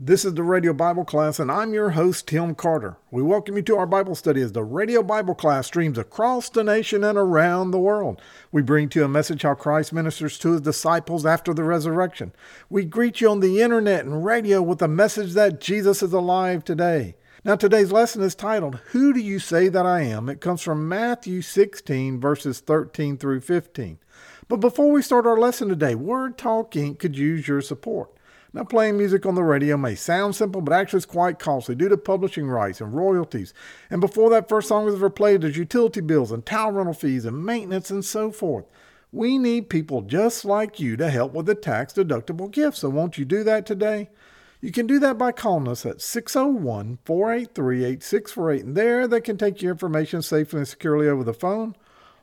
This is the Radio Bible Class, and I'm your host, Tim Carter. We welcome you to our Bible study as the Radio Bible Class streams across the nation and around the world. We bring to you a message how Christ ministers to his disciples after the resurrection. We greet you on the internet and radio with a message that Jesus is alive today. Now, today's lesson is titled, Who Do You Say That I Am? It comes from Matthew 16, verses 13 through 15. But before we start our lesson today, Word Talk Inc. could use your support. Now, playing music on the radio may sound simple, but actually it's quite costly due to publishing rights and royalties. And before that first song is ever played, there's utility bills and tower rental fees and maintenance and so forth. We need people just like you to help with the tax deductible gift. So, won't you do that today? You can do that by calling us at 601 483 8648, and there they can take your information safely and securely over the phone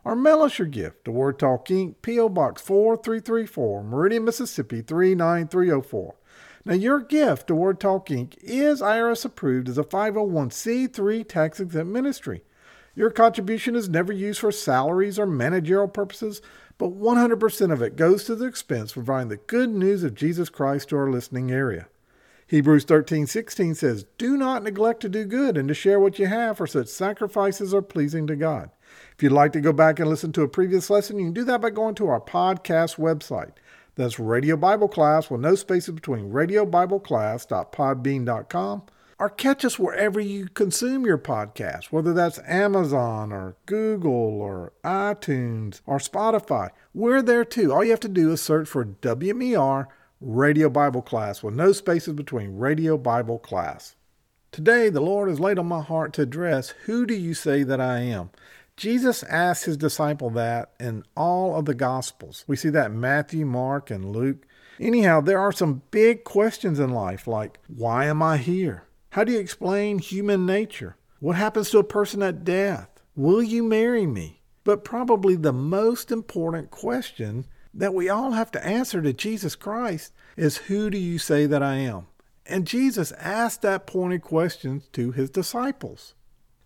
or mail us your gift to Word Talk Inc., P.O. Box 4334, Meridian, Mississippi 39304. Now, your gift to Word Talk Inc. is IRS approved as a 501c3 tax exempt ministry. Your contribution is never used for salaries or managerial purposes, but 100% of it goes to the expense of providing the good news of Jesus Christ to our listening area. Hebrews 13:16 says, "Do not neglect to do good and to share what you have, for such sacrifices are pleasing to God." If you'd like to go back and listen to a previous lesson, you can do that by going to our podcast website. That's Radio Bible Class with no spaces between radiobibleclass.podbean.com or catch us wherever you consume your podcast, whether that's Amazon or Google or iTunes or Spotify. We're there too. All you have to do is search for WMER Radio Bible Class with no spaces between Radio Bible Class. Today, the Lord has laid on my heart to address Who do you say that I am? Jesus asked his disciple that in all of the Gospels. We see that Matthew, Mark, and Luke. Anyhow, there are some big questions in life like why am I here? How do you explain human nature? What happens to a person at death? Will you marry me? But probably the most important question that we all have to answer to Jesus Christ is Who do you say that I am? And Jesus asked that pointed question to his disciples.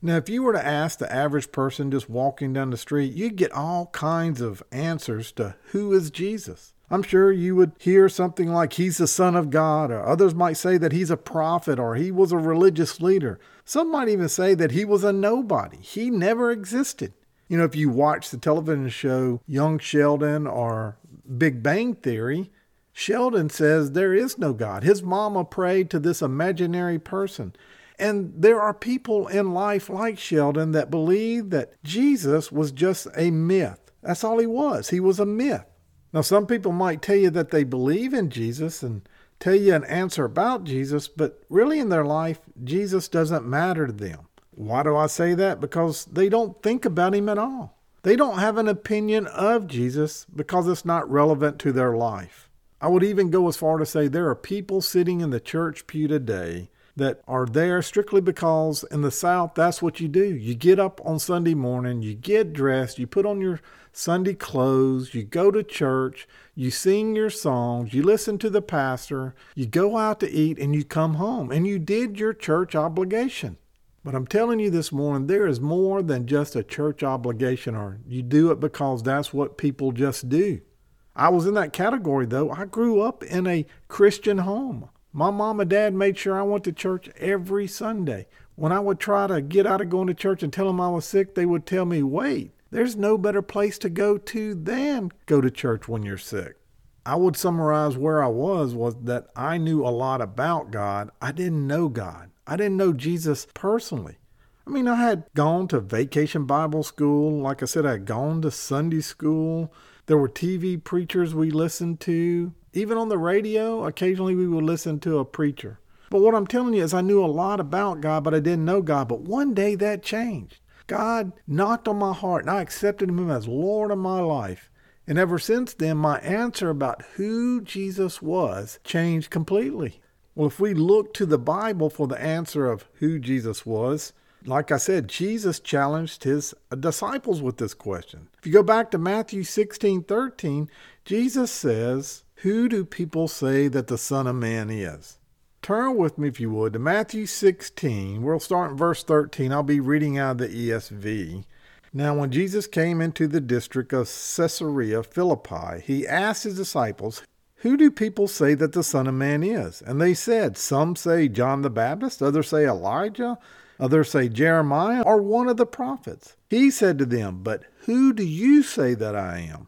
Now, if you were to ask the average person just walking down the street, you'd get all kinds of answers to who is Jesus. I'm sure you would hear something like he's the Son of God, or others might say that he's a prophet or he was a religious leader. Some might even say that he was a nobody. He never existed. You know, if you watch the television show Young Sheldon or Big Bang Theory, Sheldon says there is no God. His mama prayed to this imaginary person. And there are people in life like Sheldon that believe that Jesus was just a myth. That's all he was. He was a myth. Now, some people might tell you that they believe in Jesus and tell you an answer about Jesus, but really in their life, Jesus doesn't matter to them. Why do I say that? Because they don't think about him at all. They don't have an opinion of Jesus because it's not relevant to their life. I would even go as far to say there are people sitting in the church pew today that are there strictly because in the South, that's what you do. You get up on Sunday morning, you get dressed, you put on your Sunday clothes, you go to church, you sing your songs, you listen to the pastor, you go out to eat, and you come home. And you did your church obligation. But I'm telling you this morning, there is more than just a church obligation, or you do it because that's what people just do. I was in that category, though. I grew up in a Christian home. My mom and dad made sure I went to church every Sunday. When I would try to get out of going to church and tell them I was sick, they would tell me, wait, there's no better place to go to than go to church when you're sick. I would summarize where I was was that I knew a lot about God. I didn't know God. I didn't know Jesus personally. I mean, I had gone to vacation Bible school. Like I said, I had gone to Sunday school. There were TV preachers we listened to. Even on the radio, occasionally we would listen to a preacher. But what I'm telling you is, I knew a lot about God, but I didn't know God. But one day that changed. God knocked on my heart, and I accepted Him as Lord of my life. And ever since then, my answer about who Jesus was changed completely. Well, if we look to the Bible for the answer of who Jesus was, like I said, Jesus challenged his disciples with this question. If you go back to Matthew 16 13, Jesus says, who do people say that the Son of Man is? Turn with me, if you would, to Matthew 16. We'll start in verse 13. I'll be reading out of the ESV. Now, when Jesus came into the district of Caesarea Philippi, he asked his disciples, Who do people say that the Son of Man is? And they said, Some say John the Baptist, others say Elijah, others say Jeremiah, or one of the prophets. He said to them, But who do you say that I am?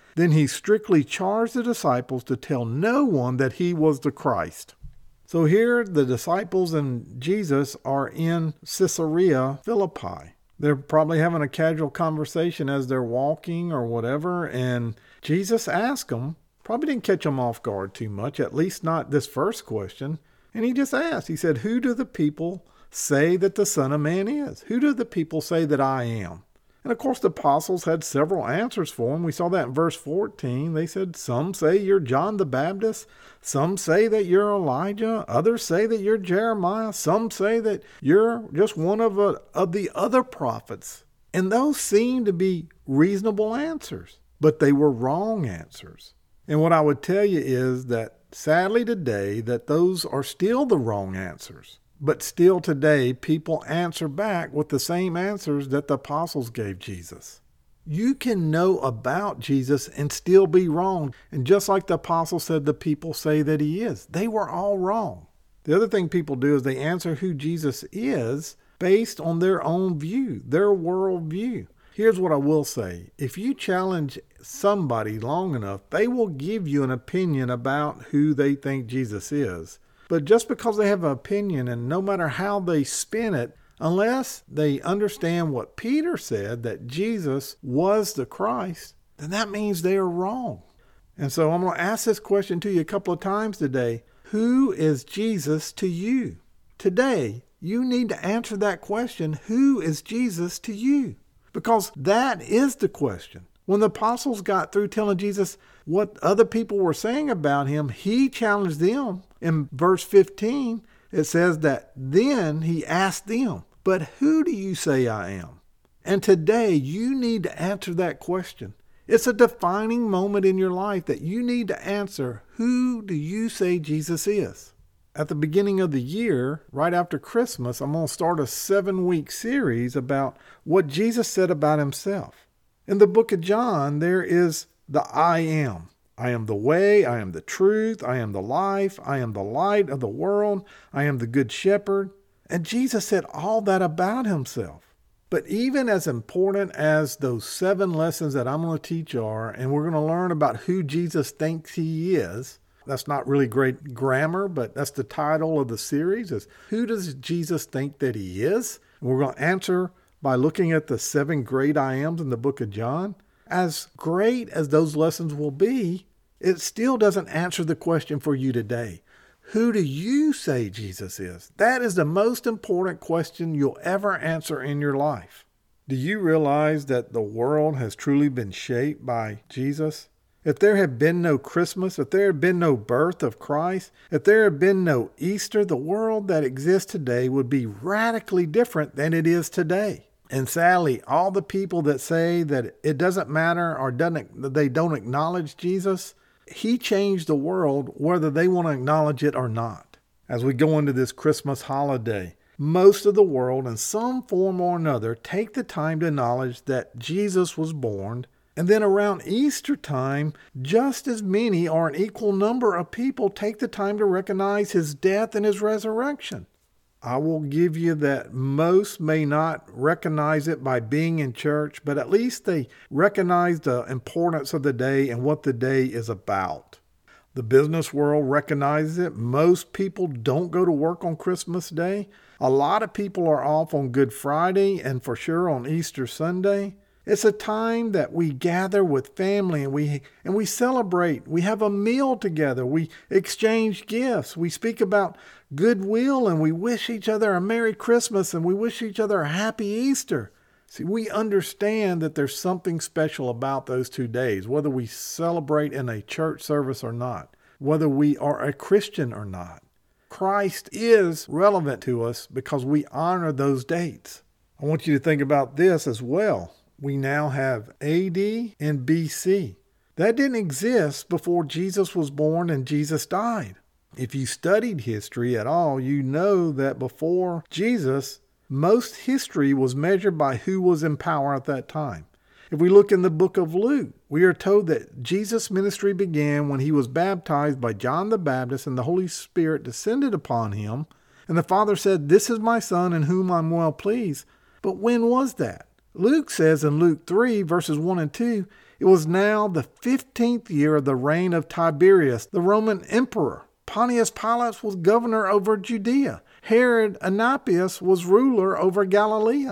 Then he strictly charged the disciples to tell no one that he was the Christ. So here the disciples and Jesus are in Caesarea Philippi they're probably having a casual conversation as they're walking or whatever. And Jesus asked them, probably didn't catch them off guard too much, at least not this first question. And he just asked, he said, Who do the people say that the Son of Man is? Who do the people say that I am? And of course, the apostles had several answers for him. We saw that in verse 14. They said, Some say you're John the Baptist. Some say that you're Elijah. Others say that you're Jeremiah. Some say that you're just one of, a, uh, of the other prophets. And those seemed to be reasonable answers, but they were wrong answers. And what I would tell you is that sadly today, that those are still the wrong answers. But still today, people answer back with the same answers that the apostles gave Jesus. You can know about Jesus and still be wrong. And just like the apostles said, the people say that he is. They were all wrong. The other thing people do is they answer who Jesus is based on their own view, their worldview. Here's what I will say if you challenge somebody long enough, they will give you an opinion about who they think Jesus is. But just because they have an opinion, and no matter how they spin it, unless they understand what Peter said, that Jesus was the Christ, then that means they are wrong. And so I'm going to ask this question to you a couple of times today Who is Jesus to you? Today, you need to answer that question Who is Jesus to you? Because that is the question. When the apostles got through telling Jesus what other people were saying about him, he challenged them. In verse 15, it says that then he asked them, But who do you say I am? And today you need to answer that question. It's a defining moment in your life that you need to answer Who do you say Jesus is? At the beginning of the year, right after Christmas, I'm going to start a seven week series about what Jesus said about himself. In the book of John, there is the I am. I am the way, I am the truth, I am the life, I am the light of the world, I am the good shepherd. And Jesus said all that about himself. But even as important as those seven lessons that I'm going to teach are, and we're going to learn about who Jesus thinks he is, that's not really great grammar, but that's the title of the series is Who Does Jesus Think That He Is? And we're going to answer by looking at the seven great I ams in the book of John, as great as those lessons will be, it still doesn't answer the question for you today. Who do you say Jesus is? That is the most important question you'll ever answer in your life. Do you realize that the world has truly been shaped by Jesus? If there had been no Christmas, if there had been no birth of Christ, if there had been no Easter, the world that exists today would be radically different than it is today. And sadly, all the people that say that it doesn't matter or doesn't they don't acknowledge Jesus, he changed the world whether they want to acknowledge it or not. As we go into this Christmas holiday, most of the world in some form or another take the time to acknowledge that Jesus was born. And then around Easter time, just as many or an equal number of people take the time to recognize his death and his resurrection. I will give you that most may not recognize it by being in church, but at least they recognize the importance of the day and what the day is about. The business world recognizes it. Most people don't go to work on Christmas Day. A lot of people are off on Good Friday and for sure on Easter Sunday. It's a time that we gather with family and we and we celebrate. We have a meal together. We exchange gifts. We speak about goodwill and we wish each other a Merry Christmas and we wish each other a Happy Easter. See, we understand that there's something special about those two days, whether we celebrate in a church service or not, whether we are a Christian or not. Christ is relevant to us because we honor those dates. I want you to think about this as well. We now have AD and BC. That didn't exist before Jesus was born and Jesus died. If you studied history at all, you know that before Jesus, most history was measured by who was in power at that time. If we look in the book of Luke, we are told that Jesus' ministry began when he was baptized by John the Baptist and the Holy Spirit descended upon him. And the Father said, This is my Son in whom I'm well pleased. But when was that? Luke says in Luke 3, verses 1 and 2, it was now the 15th year of the reign of Tiberius, the Roman emperor. Pontius Pilate was governor over Judea. Herod Antipas was ruler over Galilee.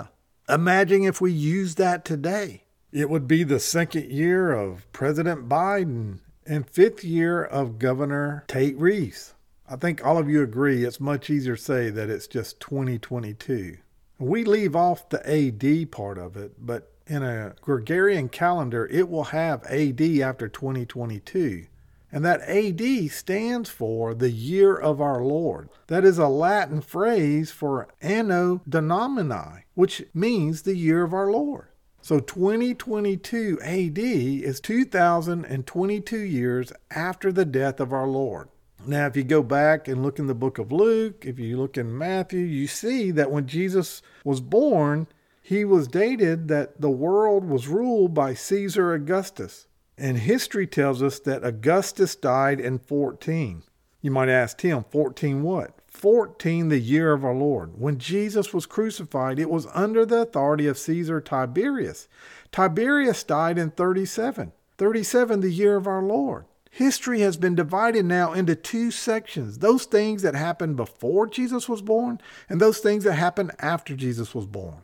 Imagine if we used that today. It would be the second year of President Biden and fifth year of Governor Tate Reeves. I think all of you agree it's much easier to say that it's just 2022. We leave off the AD part of it, but in a Gregorian calendar, it will have AD after 2022. And that AD stands for the year of our Lord. That is a Latin phrase for Anno Domini, which means the year of our Lord. So 2022 AD is 2022 years after the death of our Lord. Now, if you go back and look in the book of Luke, if you look in Matthew, you see that when Jesus was born, he was dated that the world was ruled by Caesar Augustus. And history tells us that Augustus died in 14. You might ask Tim, 14 what? 14, the year of our Lord. When Jesus was crucified, it was under the authority of Caesar Tiberius. Tiberius died in 37. 37, the year of our Lord. History has been divided now into two sections those things that happened before Jesus was born, and those things that happened after Jesus was born.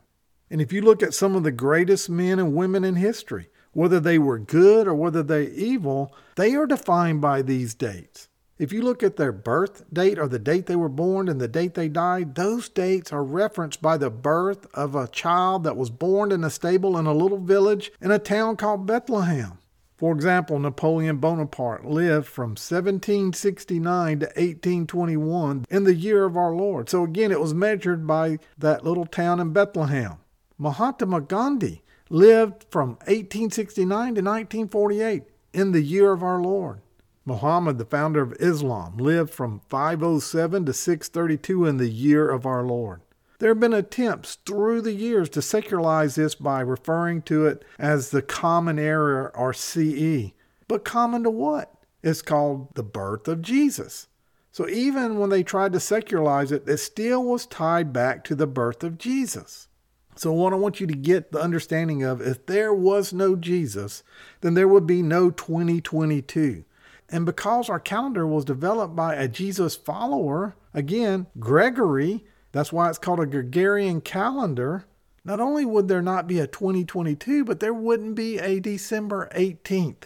And if you look at some of the greatest men and women in history, whether they were good or whether they evil, they are defined by these dates. If you look at their birth date or the date they were born and the date they died, those dates are referenced by the birth of a child that was born in a stable in a little village in a town called Bethlehem. For example, Napoleon Bonaparte lived from 1769 to 1821 in the year of our Lord. So again, it was measured by that little town in Bethlehem. Mahatma Gandhi lived from 1869 to 1948 in the year of our Lord. Muhammad, the founder of Islam, lived from 507 to 632 in the year of our Lord. There have been attempts through the years to secularize this by referring to it as the Common Era or CE. But common to what? It's called the birth of Jesus. So even when they tried to secularize it, it still was tied back to the birth of Jesus. So, what I want you to get the understanding of if there was no Jesus, then there would be no 2022. And because our calendar was developed by a Jesus follower, again, Gregory, that's why it's called a Gregorian calendar, not only would there not be a 2022, but there wouldn't be a December 18th.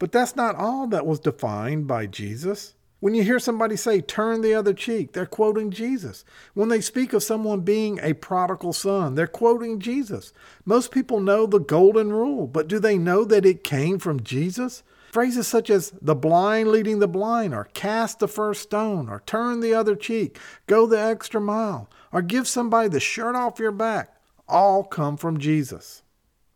But that's not all that was defined by Jesus. When you hear somebody say, turn the other cheek, they're quoting Jesus. When they speak of someone being a prodigal son, they're quoting Jesus. Most people know the golden rule, but do they know that it came from Jesus? Phrases such as the blind leading the blind, or cast the first stone, or turn the other cheek, go the extra mile, or give somebody the shirt off your back, all come from Jesus.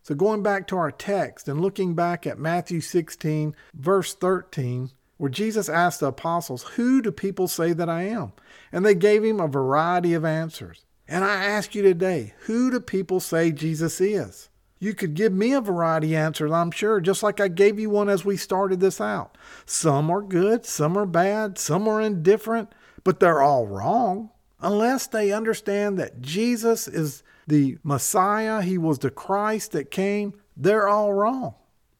So, going back to our text and looking back at Matthew 16, verse 13, where Jesus asked the apostles, Who do people say that I am? And they gave him a variety of answers. And I ask you today, who do people say Jesus is? You could give me a variety of answers, I'm sure, just like I gave you one as we started this out. Some are good, some are bad, some are indifferent, but they're all wrong unless they understand that Jesus is the Messiah, He was the Christ that came. They're all wrong.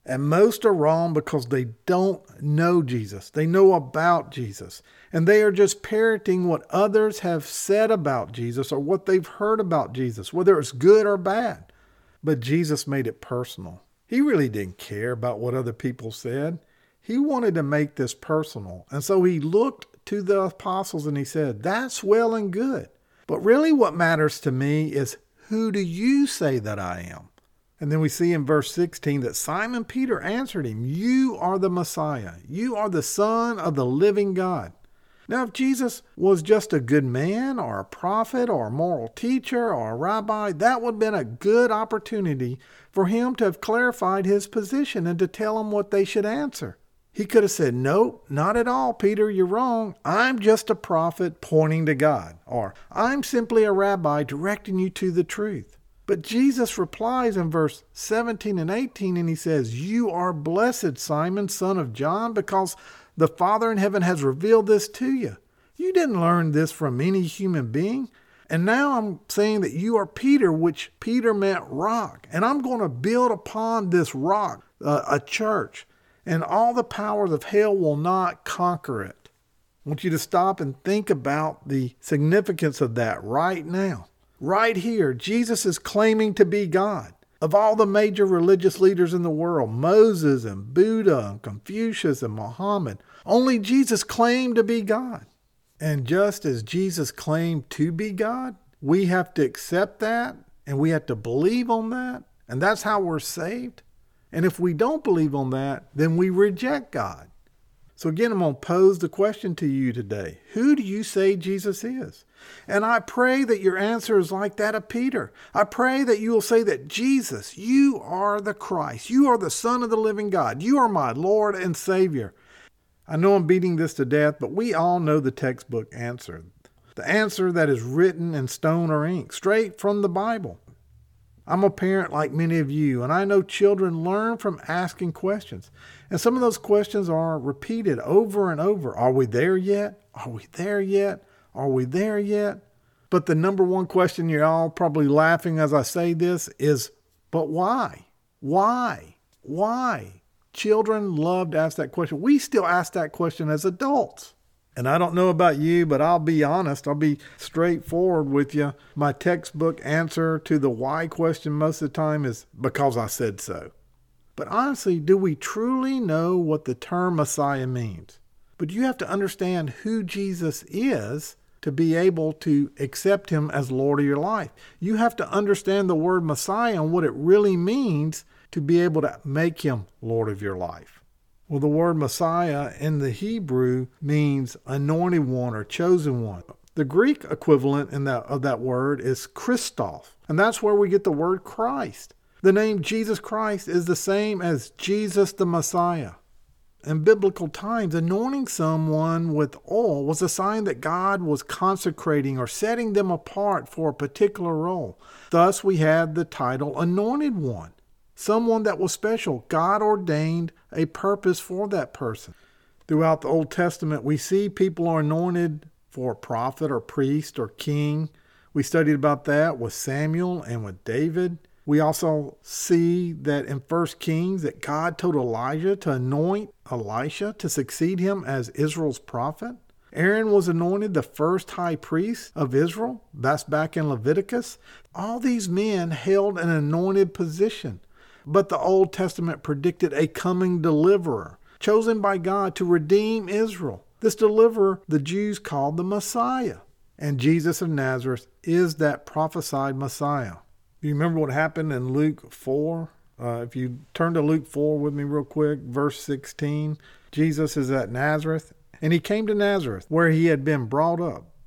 And most are wrong because they don't know Jesus. They know about Jesus. And they are just parroting what others have said about Jesus or what they've heard about Jesus, whether it's good or bad. But Jesus made it personal. He really didn't care about what other people said. He wanted to make this personal. And so he looked to the apostles and he said, That's well and good. But really, what matters to me is who do you say that I am? And then we see in verse 16 that Simon Peter answered him, You are the Messiah. You are the Son of the living God. Now, if Jesus was just a good man or a prophet or a moral teacher or a rabbi, that would have been a good opportunity for him to have clarified his position and to tell them what they should answer. He could have said, Nope, not at all, Peter, you're wrong. I'm just a prophet pointing to God. Or, I'm simply a rabbi directing you to the truth. But Jesus replies in verse 17 and 18, and he says, You are blessed, Simon, son of John, because the Father in heaven has revealed this to you. You didn't learn this from any human being. And now I'm saying that you are Peter, which Peter meant rock. And I'm going to build upon this rock uh, a church, and all the powers of hell will not conquer it. I want you to stop and think about the significance of that right now. Right here, Jesus is claiming to be God. Of all the major religious leaders in the world, Moses and Buddha and Confucius and Muhammad, only Jesus claimed to be God. And just as Jesus claimed to be God, we have to accept that and we have to believe on that. And that's how we're saved. And if we don't believe on that, then we reject God. So again, I'm going to pose the question to you today Who do you say Jesus is? And I pray that your answer is like that of Peter. I pray that you will say that Jesus, you are the Christ. You are the Son of the living God. You are my Lord and Savior. I know I'm beating this to death, but we all know the textbook answer. The answer that is written in stone or ink, straight from the Bible. I'm a parent like many of you, and I know children learn from asking questions. And some of those questions are repeated over and over. Are we there yet? Are we there yet? Are we there yet? But the number one question you're all probably laughing as I say this is, but why? Why? Why? Children love to ask that question. We still ask that question as adults. And I don't know about you, but I'll be honest, I'll be straightforward with you. My textbook answer to the why question most of the time is because I said so. But honestly, do we truly know what the term Messiah means? But you have to understand who Jesus is to be able to accept him as Lord of your life. You have to understand the word Messiah and what it really means to be able to make him Lord of your life. Well, the word Messiah in the Hebrew means anointed one or chosen one. The Greek equivalent in that, of that word is Christos, and that's where we get the word Christ. The name Jesus Christ is the same as Jesus the Messiah. In biblical times, anointing someone with oil was a sign that God was consecrating or setting them apart for a particular role. Thus, we have the title Anointed One someone that was special. God ordained a purpose for that person. Throughout the Old Testament, we see people are anointed for prophet or priest or king. We studied about that with Samuel and with David. We also see that in 1 Kings that God told Elijah to anoint Elisha to succeed him as Israel's prophet. Aaron was anointed the first high priest of Israel. That's back in Leviticus. All these men held an anointed position. But the Old Testament predicted a coming deliverer, chosen by God to redeem Israel. This deliverer the Jews called the Messiah. And Jesus of Nazareth is that prophesied Messiah. Do you remember what happened in Luke 4? Uh, if you turn to Luke 4 with me real quick, verse 16, Jesus is at Nazareth, and he came to Nazareth, where he had been brought up.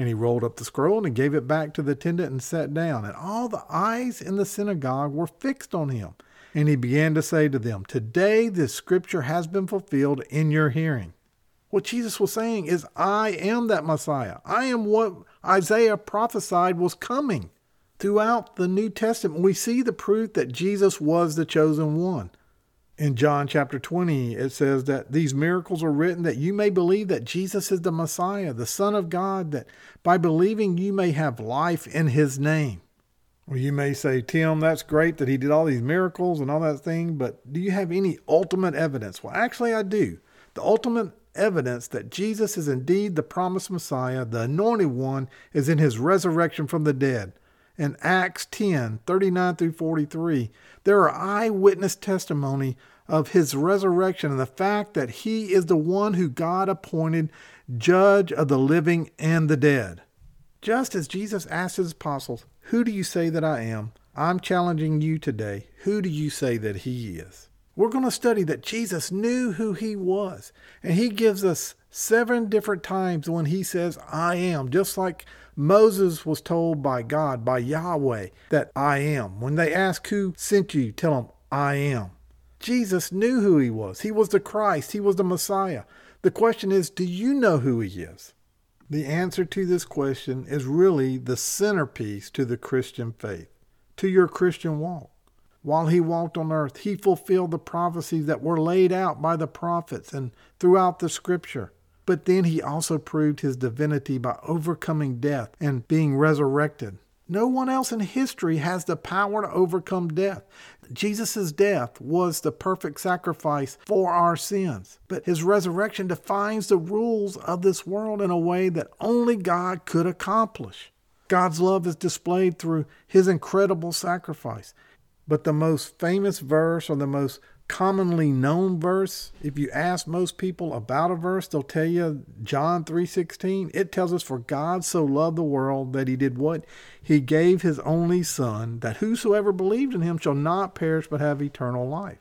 And he rolled up the scroll and he gave it back to the attendant and sat down. And all the eyes in the synagogue were fixed on him. And he began to say to them, Today this scripture has been fulfilled in your hearing. What Jesus was saying is, I am that Messiah. I am what Isaiah prophesied was coming. Throughout the New Testament, we see the proof that Jesus was the chosen one in John chapter 20, it says that these miracles are written that you may believe that Jesus is the Messiah, the Son of God, that by believing you may have life in his name. Well, you may say, Tim, that's great that he did all these miracles and all that thing, but do you have any ultimate evidence? Well, actually, I do. The ultimate evidence that Jesus is indeed the promised Messiah, the anointed one, is in his resurrection from the dead. In Acts 10 39 through 43, there are eyewitness testimony of his resurrection and the fact that he is the one who God appointed judge of the living and the dead. Just as Jesus asked his apostles, Who do you say that I am? I'm challenging you today. Who do you say that he is? We're going to study that Jesus knew who he was. And he gives us seven different times when he says, I am, just like Moses was told by God, by Yahweh, that I am. When they ask who sent you, tell them, I am. Jesus knew who he was. He was the Christ, he was the Messiah. The question is, do you know who he is? The answer to this question is really the centerpiece to the Christian faith, to your Christian walk. While he walked on earth, he fulfilled the prophecies that were laid out by the prophets and throughout the scripture. But then he also proved his divinity by overcoming death and being resurrected. No one else in history has the power to overcome death. Jesus' death was the perfect sacrifice for our sins, but his resurrection defines the rules of this world in a way that only God could accomplish. God's love is displayed through his incredible sacrifice. But the most famous verse or the most commonly known verse, if you ask most people about a verse, they'll tell you John 3:16. It tells us for God so loved the world that he did what? He gave his only son that whosoever believed in him shall not perish but have eternal life.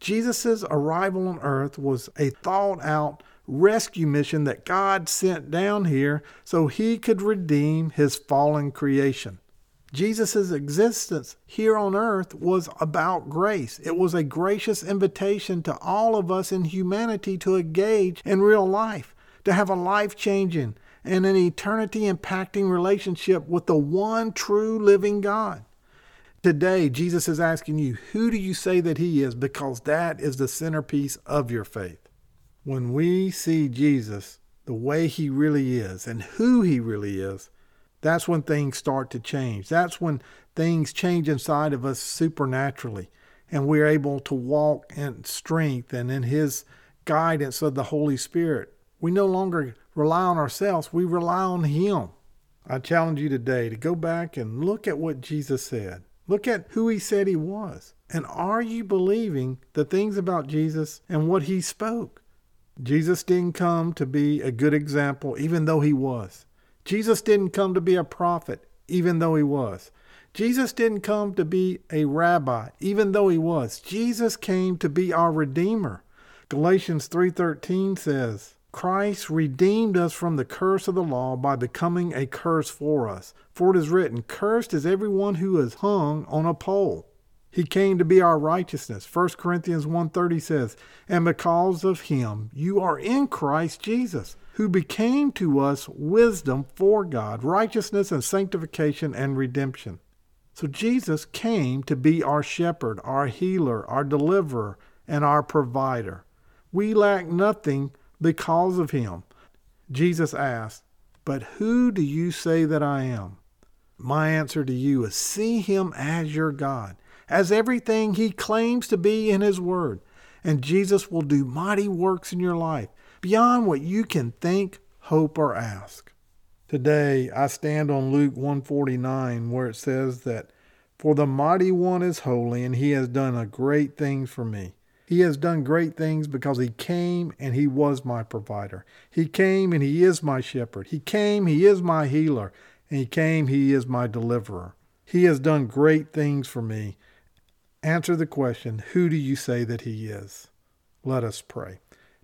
Jesus' arrival on earth was a thought out rescue mission that God sent down here so he could redeem his fallen creation. Jesus' existence here on earth was about grace. It was a gracious invitation to all of us in humanity to engage in real life, to have a life changing and an eternity impacting relationship with the one true living God. Today, Jesus is asking you, who do you say that He is? Because that is the centerpiece of your faith. When we see Jesus the way He really is and who He really is, that's when things start to change. That's when things change inside of us supernaturally, and we're able to walk in strength and in His guidance of the Holy Spirit. We no longer rely on ourselves, we rely on Him. I challenge you today to go back and look at what Jesus said. Look at who He said He was. And are you believing the things about Jesus and what He spoke? Jesus didn't come to be a good example, even though He was. Jesus didn't come to be a prophet, even though he was. Jesus didn't come to be a rabbi, even though he was. Jesus came to be our redeemer. Galatians 3:13 says, Christ redeemed us from the curse of the law by becoming a curse for us. For it is written, Cursed is everyone who is hung on a pole. He came to be our righteousness. 1 Corinthians 1:30 says, "And because of him you are in Christ Jesus, who became to us wisdom for God, righteousness and sanctification and redemption." So Jesus came to be our shepherd, our healer, our deliverer, and our provider. We lack nothing because of him. Jesus asked, "But who do you say that I am?" My answer to you is see him as your God as everything he claims to be in his word. And Jesus will do mighty works in your life beyond what you can think, hope, or ask. Today, I stand on Luke 149 where it says that, For the mighty one is holy, and he has done a great thing for me. He has done great things because he came and he was my provider. He came and he is my shepherd. He came, he is my healer. And he came, he is my deliverer. He has done great things for me. Answer the question, who do you say that he is? Let us pray.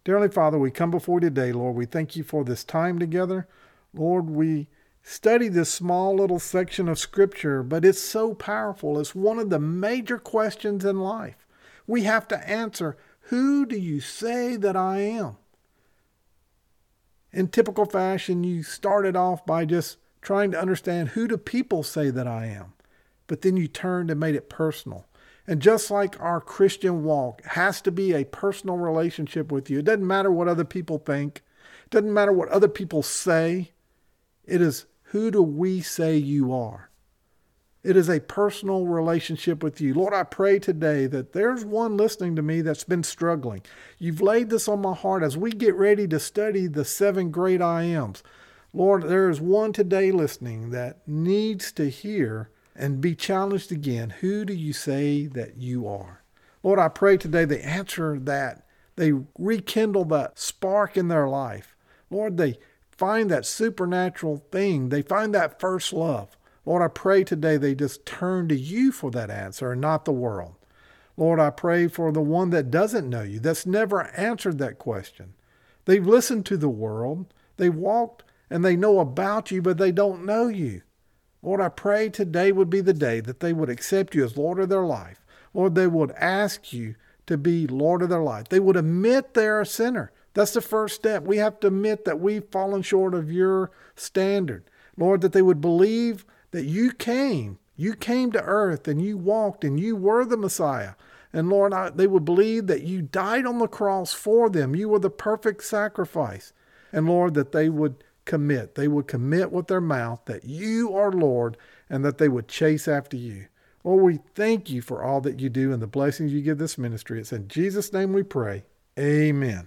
Dearly Father, we come before you today, Lord. We thank you for this time together. Lord, we study this small little section of Scripture, but it's so powerful. It's one of the major questions in life. We have to answer, who do you say that I am? In typical fashion, you started off by just trying to understand who do people say that I am? But then you turned and made it personal. And just like our Christian walk has to be a personal relationship with you, it doesn't matter what other people think, it doesn't matter what other people say. It is who do we say you are? It is a personal relationship with you. Lord, I pray today that there's one listening to me that's been struggling. You've laid this on my heart as we get ready to study the seven great I ams. Lord, there is one today listening that needs to hear and be challenged again. Who do you say that you are? Lord, I pray today they answer that. They rekindle that spark in their life. Lord, they find that supernatural thing. They find that first love. Lord, I pray today they just turn to you for that answer and not the world. Lord, I pray for the one that doesn't know you, that's never answered that question. They've listened to the world, they've walked and they know about you, but they don't know you. Lord, I pray today would be the day that they would accept you as Lord of their life. Lord, they would ask you to be Lord of their life. They would admit they're a sinner. That's the first step. We have to admit that we've fallen short of your standard. Lord, that they would believe that you came. You came to earth and you walked and you were the Messiah. And Lord, I, they would believe that you died on the cross for them. You were the perfect sacrifice. And Lord, that they would commit. They would commit with their mouth that you are Lord and that they would chase after you. Lord, we thank you for all that you do and the blessings you give this ministry. It's in Jesus' name we pray. Amen.